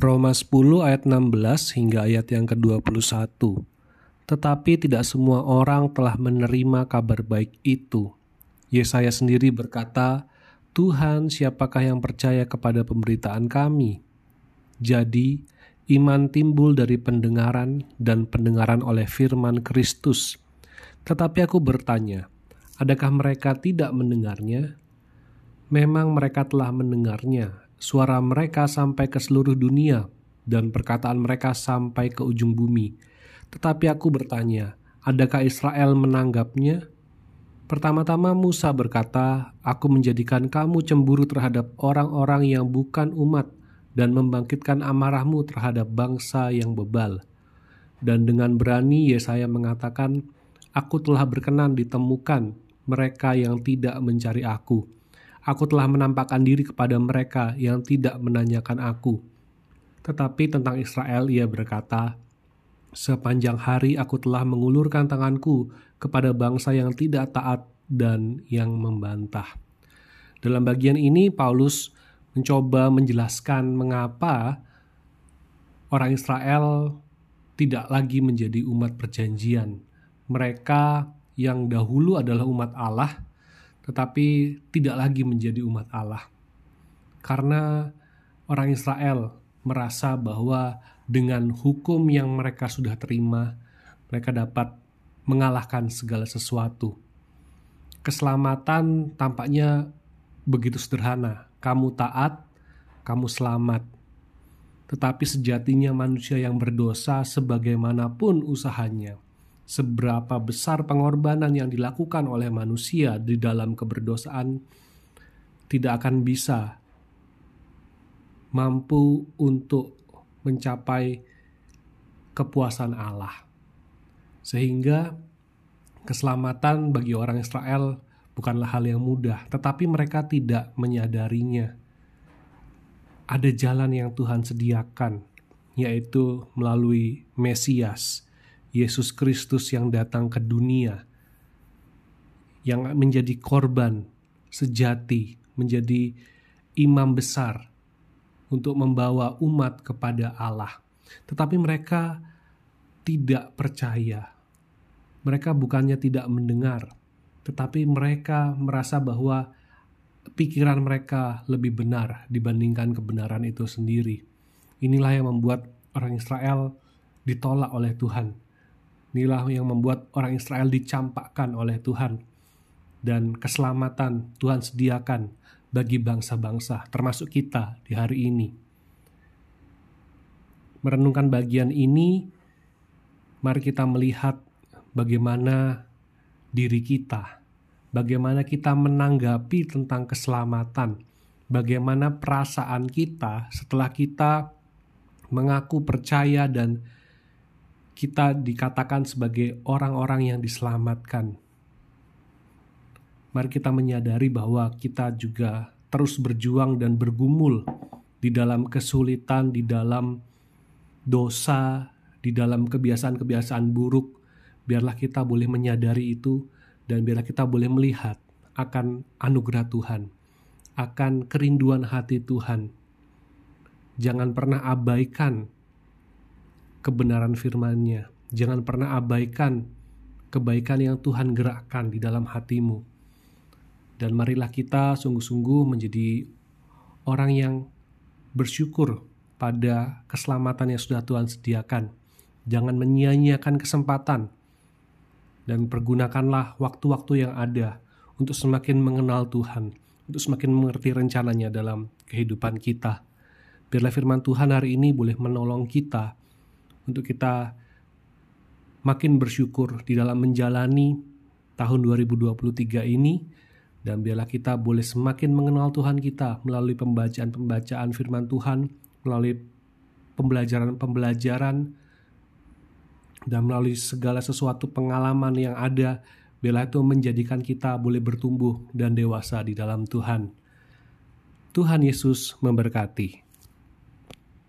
Roma 10 ayat 16 hingga ayat yang ke-21. Tetapi tidak semua orang telah menerima kabar baik itu. Yesaya sendiri berkata, Tuhan siapakah yang percaya kepada pemberitaan kami? Jadi, iman timbul dari pendengaran dan pendengaran oleh firman Kristus. Tetapi aku bertanya, adakah mereka tidak mendengarnya? Memang mereka telah mendengarnya, suara mereka sampai ke seluruh dunia, dan perkataan mereka sampai ke ujung bumi. Tetapi aku bertanya, adakah Israel menanggapnya? Pertama-tama Musa berkata, "Aku menjadikan kamu cemburu terhadap orang-orang yang bukan umat dan membangkitkan amarahmu terhadap bangsa yang bebal." Dan dengan berani Yesaya mengatakan, "Aku telah berkenan ditemukan mereka yang tidak mencari aku." Aku telah menampakkan diri kepada mereka yang tidak menanyakan aku. Tetapi tentang Israel ia berkata, Sepanjang hari aku telah mengulurkan tanganku kepada bangsa yang tidak taat dan yang membantah. Dalam bagian ini Paulus mencoba menjelaskan mengapa orang Israel tidak lagi menjadi umat perjanjian. Mereka yang dahulu adalah umat Allah tetapi tidak lagi menjadi umat Allah. Karena orang Israel merasa bahwa dengan hukum yang mereka sudah terima, mereka dapat mengalahkan segala sesuatu. Keselamatan tampaknya begitu sederhana. Kamu taat, kamu selamat. Tetapi sejatinya manusia yang berdosa sebagaimanapun usahanya, seberapa besar pengorbanan yang dilakukan oleh manusia di dalam keberdosaan tidak akan bisa mampu untuk mencapai kepuasan Allah. Sehingga keselamatan bagi orang Israel bukanlah hal yang mudah, tetapi mereka tidak menyadarinya. Ada jalan yang Tuhan sediakan, yaitu melalui Mesias Yesus Kristus yang datang ke dunia, yang menjadi korban sejati, menjadi imam besar untuk membawa umat kepada Allah. Tetapi mereka tidak percaya. Mereka bukannya tidak mendengar, tetapi mereka merasa bahwa pikiran mereka lebih benar dibandingkan kebenaran itu sendiri. Inilah yang membuat orang Israel ditolak oleh Tuhan Inilah yang membuat orang Israel dicampakkan oleh Tuhan dan keselamatan Tuhan sediakan bagi bangsa-bangsa termasuk kita di hari ini. Merenungkan bagian ini, mari kita melihat bagaimana diri kita, bagaimana kita menanggapi tentang keselamatan, bagaimana perasaan kita setelah kita mengaku percaya dan kita dikatakan sebagai orang-orang yang diselamatkan. Mari kita menyadari bahwa kita juga terus berjuang dan bergumul di dalam kesulitan, di dalam dosa, di dalam kebiasaan-kebiasaan buruk. Biarlah kita boleh menyadari itu dan biarlah kita boleh melihat akan anugerah Tuhan, akan kerinduan hati Tuhan. Jangan pernah abaikan kebenaran firman-Nya. Jangan pernah abaikan kebaikan yang Tuhan gerakkan di dalam hatimu. Dan marilah kita sungguh-sungguh menjadi orang yang bersyukur pada keselamatan yang sudah Tuhan sediakan. Jangan menyia-nyiakan kesempatan dan pergunakanlah waktu-waktu yang ada untuk semakin mengenal Tuhan, untuk semakin mengerti rencananya dalam kehidupan kita. Biarlah firman Tuhan hari ini boleh menolong kita untuk kita makin bersyukur di dalam menjalani tahun 2023 ini dan biarlah kita boleh semakin mengenal Tuhan kita melalui pembacaan-pembacaan firman Tuhan, melalui pembelajaran-pembelajaran dan melalui segala sesuatu pengalaman yang ada, biarlah itu menjadikan kita boleh bertumbuh dan dewasa di dalam Tuhan. Tuhan Yesus memberkati.